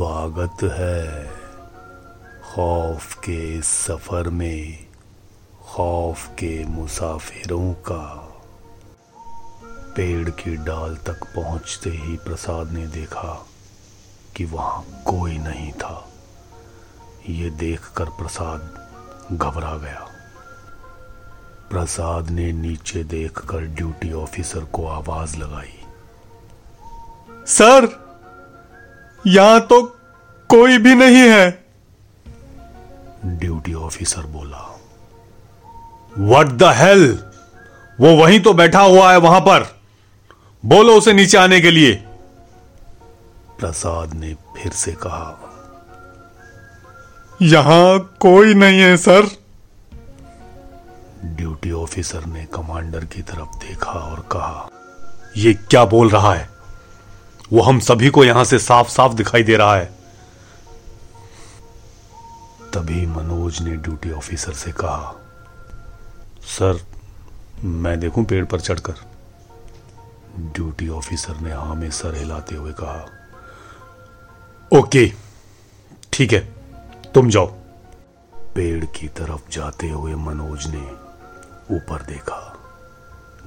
स्वागत है खौफ के इस सफ़र में, खौफ के मुसाफिरों का। पेड़ की डाल तक पहुँचते ही प्रसाद ने देखा कि वहाँ कोई नहीं था। ये देखकर प्रसाद घबरा गया। प्रसाद ने नीचे देखकर ड्यूटी ऑफिसर को आवाज़ लगाई, सर यहाँ तो कोई भी नहीं है। ड्यूटी ऑफिसर बोला वट द हेल वो वहीं तो बैठा हुआ है वहाँ पर। बोलो उसे नीचे आने के लिए। प्रसाद ने फिर से कहा यहाँ कोई नहीं है सर। ड्यूटी ऑफिसर ने कमांडर की तरफ़ देखा और कहा यह क्या बोल रहा है? वो हम सभी को यहाँ से साफ़ साफ़ दिखाई दे रहा है। तभी मनोज ने ड्यूटी ऑफिसर से कहा, सर, मैं देखूँ पेड़ पर चढ़कर? ड्यूटी ऑफिसर ने हाँ में सर हिलाते हुए कहा, ओके, ठीक है, तुम जाओ। पेड़ की तरफ़ जाते हुए मनोज ने ऊपर देखा,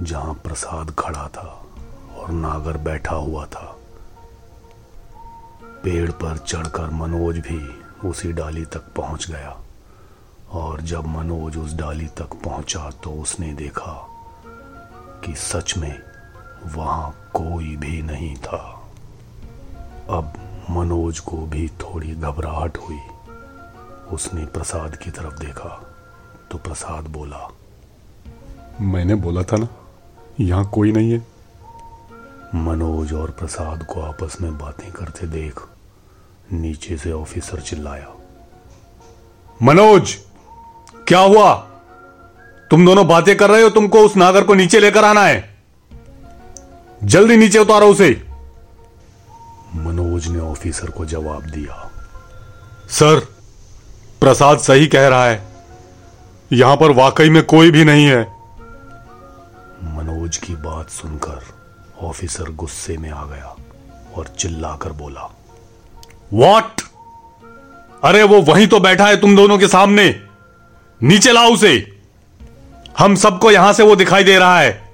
जहाँ प्रसाद खड़ा था और नागर बैठा हुआ था। पेड़ पर चढ़कर मनोज भी उसी डाली तक पहुँच गया। और जब मनोज उस डाली तक पहुँचा तो उसने देखा कि सच में वहाँ कोई भी नहीं था। अब मनोज को भी थोड़ी घबराहट हुई। उसने प्रसाद की तरफ़ देखा तो प्रसाद बोला, मैंने बोला था ना, यहाँ कोई नहीं है। मनोज और प्रसाद को आपस में बातें करते देख नीचे से ऑफिसर चिल्लाया, मनोज, क्या हुआ? तुम दोनों बातें कर रहे हो, तुमको उस नागर को नीचे लेकर आना है। जल्दी नीचे उतारो उसे। मनोज ने ऑफिसर को जवाब दिया, सर, प्रसाद सही कह रहा है। यहाँ पर वाकई में कोई भी नहीं है। मनोज की बात सुनकर ऑफिसर गुस्से में आ गया और चिल्लाकर बोला वॉट अरे वो वहीं तो बैठा है तुम दोनों के सामने। नीचे लाओ उसे। हम सबको यहाँ से वो दिखाई दे रहा है।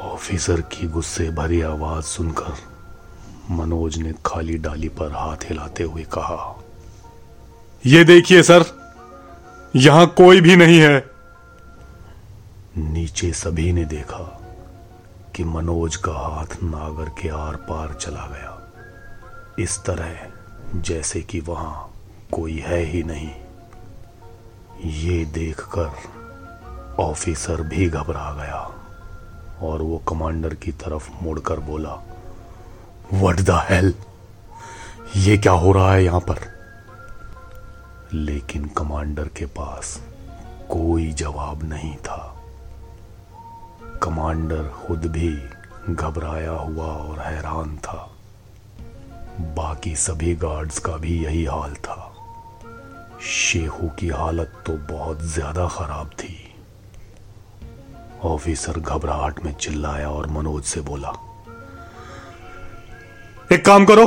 ऑफिसर की गुस्से भरी आवाज़ सुनकर मनोज ने खाली डाली पर हाथ हिलाते हुए कहा यह देखिए सर, यहाँ कोई भी नहीं है। नीचे सभी ने देखा कि मनोज का हाथ नागर के आर पार चला गया। इस तरह, जैसे कि वहाँ कोई है ही नहीं। ये देखकर ऑफिसर भी घबरा गया और वो कमांडर की तरफ़ मुड़कर बोला वट द हेल ये क्या हो रहा है यहाँ पर? लेकिन कमांडर के पास कोई जवाब नहीं था। कमांडर खुद भी घबराया हुआ और हैरान था। बाकी सभी गार्ड्स का भी यही हाल था। शेखू की हालत तो बहुत ज़्यादा खराब थी। ऑफिसर घबराहट में चिल्लाया और मनोज से बोला, एक काम करो,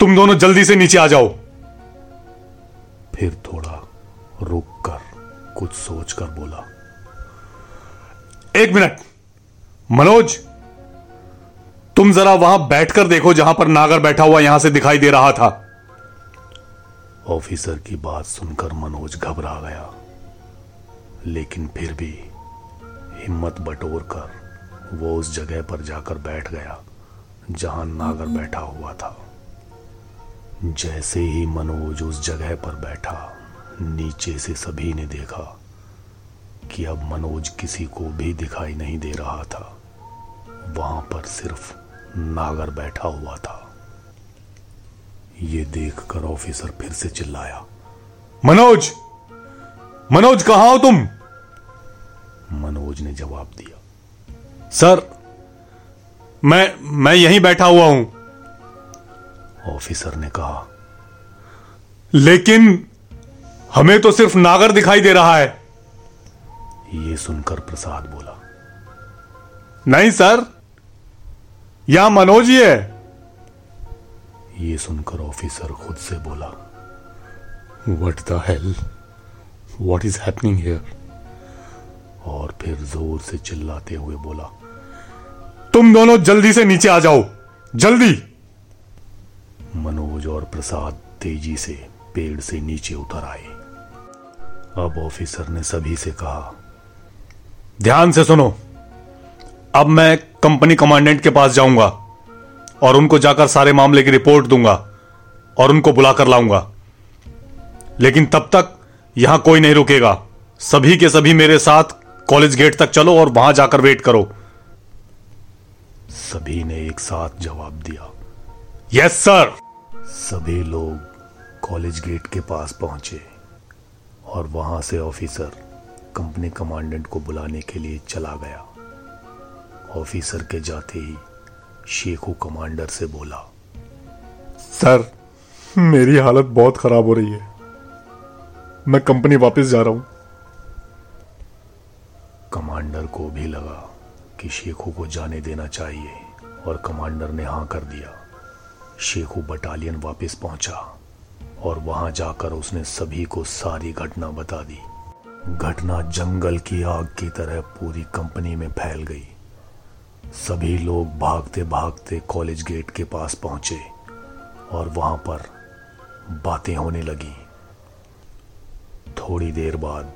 तुम दोनों जल्दी से नीचे आ जाओ। फिर थोड़ा रुक कर कुछ सोचकर बोला एक मिनट। मनोज, तुम जरा वहाँ बैठकर देखो जहाँ पर नागर बैठा हुआ यहाँ से दिखाई दे रहा था। ऑफिसर की बात सुनकर मनोज घबरा गया। लेकिन फिर भी हिम्मत बटोर कर वो उस जगह पर जाकर बैठ गया, जहाँ नागर बैठा हुआ था। जैसे ही मनोज उस जगह पर बैठा, नीचे से सभी ने देखा कि अब मनोज किसी को भी दिखाई नहीं दे रहा था। वहाँ पर सिर्फ़ नागर बैठा हुआ था। यह देखकर ऑफिसर फिर से चिल्लाया, मनोज! मनोज, कहा हो तुम? मनोज ने जवाब दिया, सर, मैं मैं यहीं बैठा हुआ हूँ। ऑफिसर ने कहा, लेकिन हमें तो सिर्फ़ नागर दिखाई दे रहा है। यह सुनकर प्रसाद बोला नहीं सर यहाँ मनोज ही है। ये सुनकर ऑफिसर खुद से बोला what the hell what is happening here और फिर ज़ोर से चिल्लाते हुए बोला तुम दोनों जल्दी से नीचे आ जाओ जल्दी! मनोज और प्रसाद तेज़ी से पेड़ से नीचे उतर आए। अब ऑफिसर ने सभी से कहा ध्यान से सुनो। अब मैं कंपनी कमांडेंट के पास जाऊँगा और उनको जाकर सारे मामले की रिपोर्ट दूँगा और उनको बुलाकर लाऊँगा। लेकिन तब तक यहाँ कोई नहीं रुकेगा। सभी के सभी मेरे साथ कॉलेज गेट तक चलो और वहाँ जाकर वेट करो। सभी ने एक साथ जवाब दिया। यस सर सभी लोग कॉलेज गेट के पास पहुँचे और वहाँ से ऑफिसर कंपनी कमांडेंट को बुलाने के लिए चला गया। ऑफिसर के जाते ही शेखू कमांडर से बोला सर मेरी हालत बहुत खराब हो रही है। मैं कंपनी वापस जा रहा हूँ. कमांडर को भी लगा कि शेखू को जाने देना चाहिए और कमांडर ने हाँ कर दिया। शेखू बटालियन वापस पहुँचा और वहाँ जाकर उसने सभी को सारी घटना बता दी। घटना जंगल की आग की तरह पूरी कंपनी में फैल गई। सभी लोग भागते भागते कॉलेज गेट के पास पहुँचे और वहाँ पर बातें होने लगी। थोड़ी देर बाद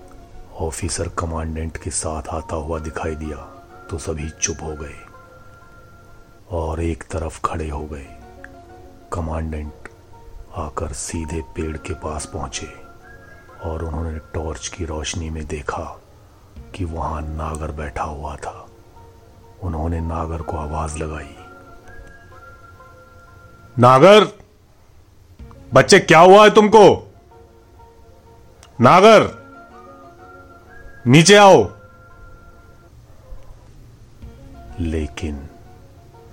ऑफिसर कमांडेंट के साथ आता हुआ दिखाई दिया तो सभी चुप हो गए और एक तरफ़ खड़े हो गए। कमांडेंट आकर सीधे पेड़ के पास पहुँचे। और उन्होंने टॉर्च की रोशनी में देखा कि वहाँ नागर बैठा हुआ था। उन्होंने नागर को आवाज़ लगाई। नागर, बच्चे, क्या हुआ है तुमको? नागर, नीचे आओ। लेकिन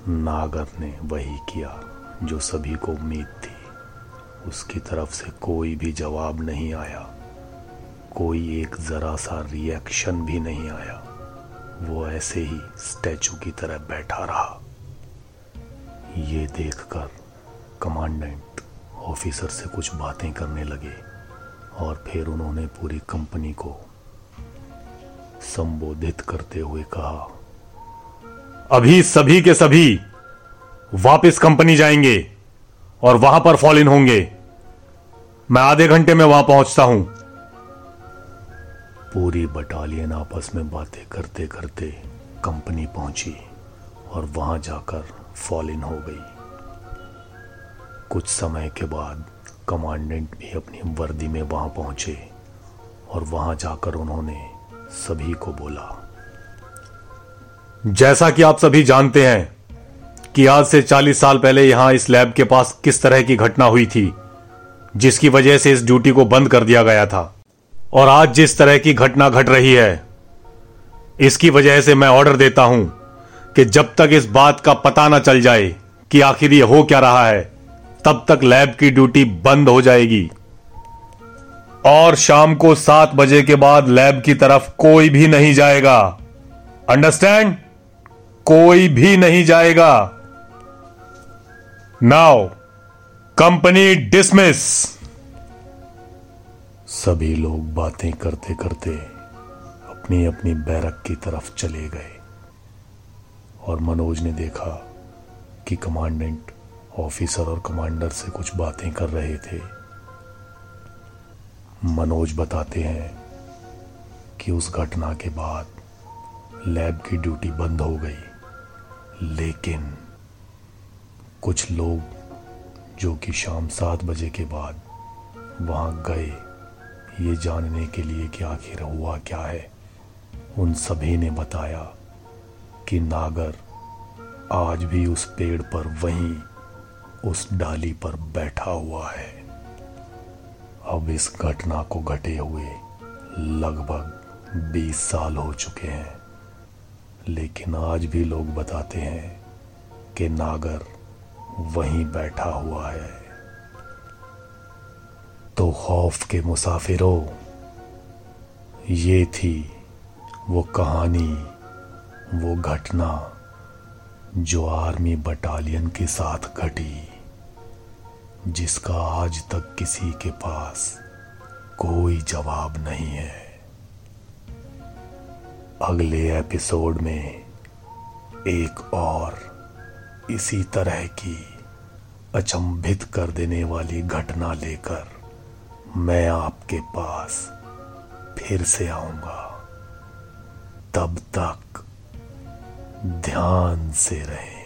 नागर ने वही किया जो सभी को उम्मीद थी। उसकी तरफ़ से कोई भी जवाब नहीं आया। कोई एक जरा सा रिएक्शन भी नहीं आया। वो ऐसे ही स्टैचू की तरह बैठा रहा। ये देखकर कमांडेंट ऑफिसर से कुछ बातें करने लगे और फिर उन्होंने पूरी कंपनी को संबोधित करते हुए कहा, अभी सभी के सभी वापस कंपनी जाएँगे। और वहाँ पर फॉल इन होंगे। मैं आधे घंटे में वहाँ पहुँचता हूँ। पूरी बटालियन आपस में बातें करते करते कंपनी पहुँची और वहाँ जाकर फॉल इन हो गई। कुछ समय के बाद कमांडेंट भी अपनी वर्दी में वहाँ पहुँचे और वहाँ जाकर उन्होंने सभी को बोला, जैसा कि आप सभी जानते हैं कि आज से 40 साल पहले यहाँ इस लैब के पास किस तरह की घटना हुई थी, जिसकी वजह से इस ड्यूटी को बंद कर दिया गया था। और आज जिस तरह की घटना घट रही है, इसकी वजह से मैं ऑर्डर देता हूँ कि जब तक इस बात का पता ना चल जाए कि आखिर ये हो क्या रहा है, तब तक लैब की ड्यूटी बंद हो जाएगी। और शाम को सात बजे के बाद लैब की तरफ़ कोई भी नहीं जाएगा। अंडरस्टैंड? कोई भी नहीं जाएगा। Now, company dismiss. सभी लोग बातें करते करते अपनी अपनी बैरक की तरफ़ चले गए और मनोज ने देखा कि कमांडेंट ऑफिसर और कमांडर से कुछ बातें कर रहे थे। मनोज बताते हैं कि उस घटना के बाद लैब की ड्यूटी बंद हो गई, लेकिन कुछ लोग जो कि शाम सात बजे के बाद वहाँ गए, ये जानने के लिए कि आखिर हुआ क्या है। उन सभी ने बताया कि नागर आज भी उस पेड़ पर वहीं, उस डाली पर बैठा हुआ है। अब इस घटना को घटे हुए लगभग 20 साल हो चुके हैं, लेकिन आज भी लोग बताते हैं कि नागर वहीं बैठा हुआ है। तो खौफ के मुसाफिरों, ये थी वो कहानी, वो घटना जो आर्मी बटालियन के साथ घटी, जिसका आज तक किसी के पास कोई जवाब नहीं है। अगले एपिसोड में एक और इसी तरह की अचंभित कर देने वाली घटना लेकर मैं आपके पास फिर से आऊँगा। तब तक ध्यान से रहें।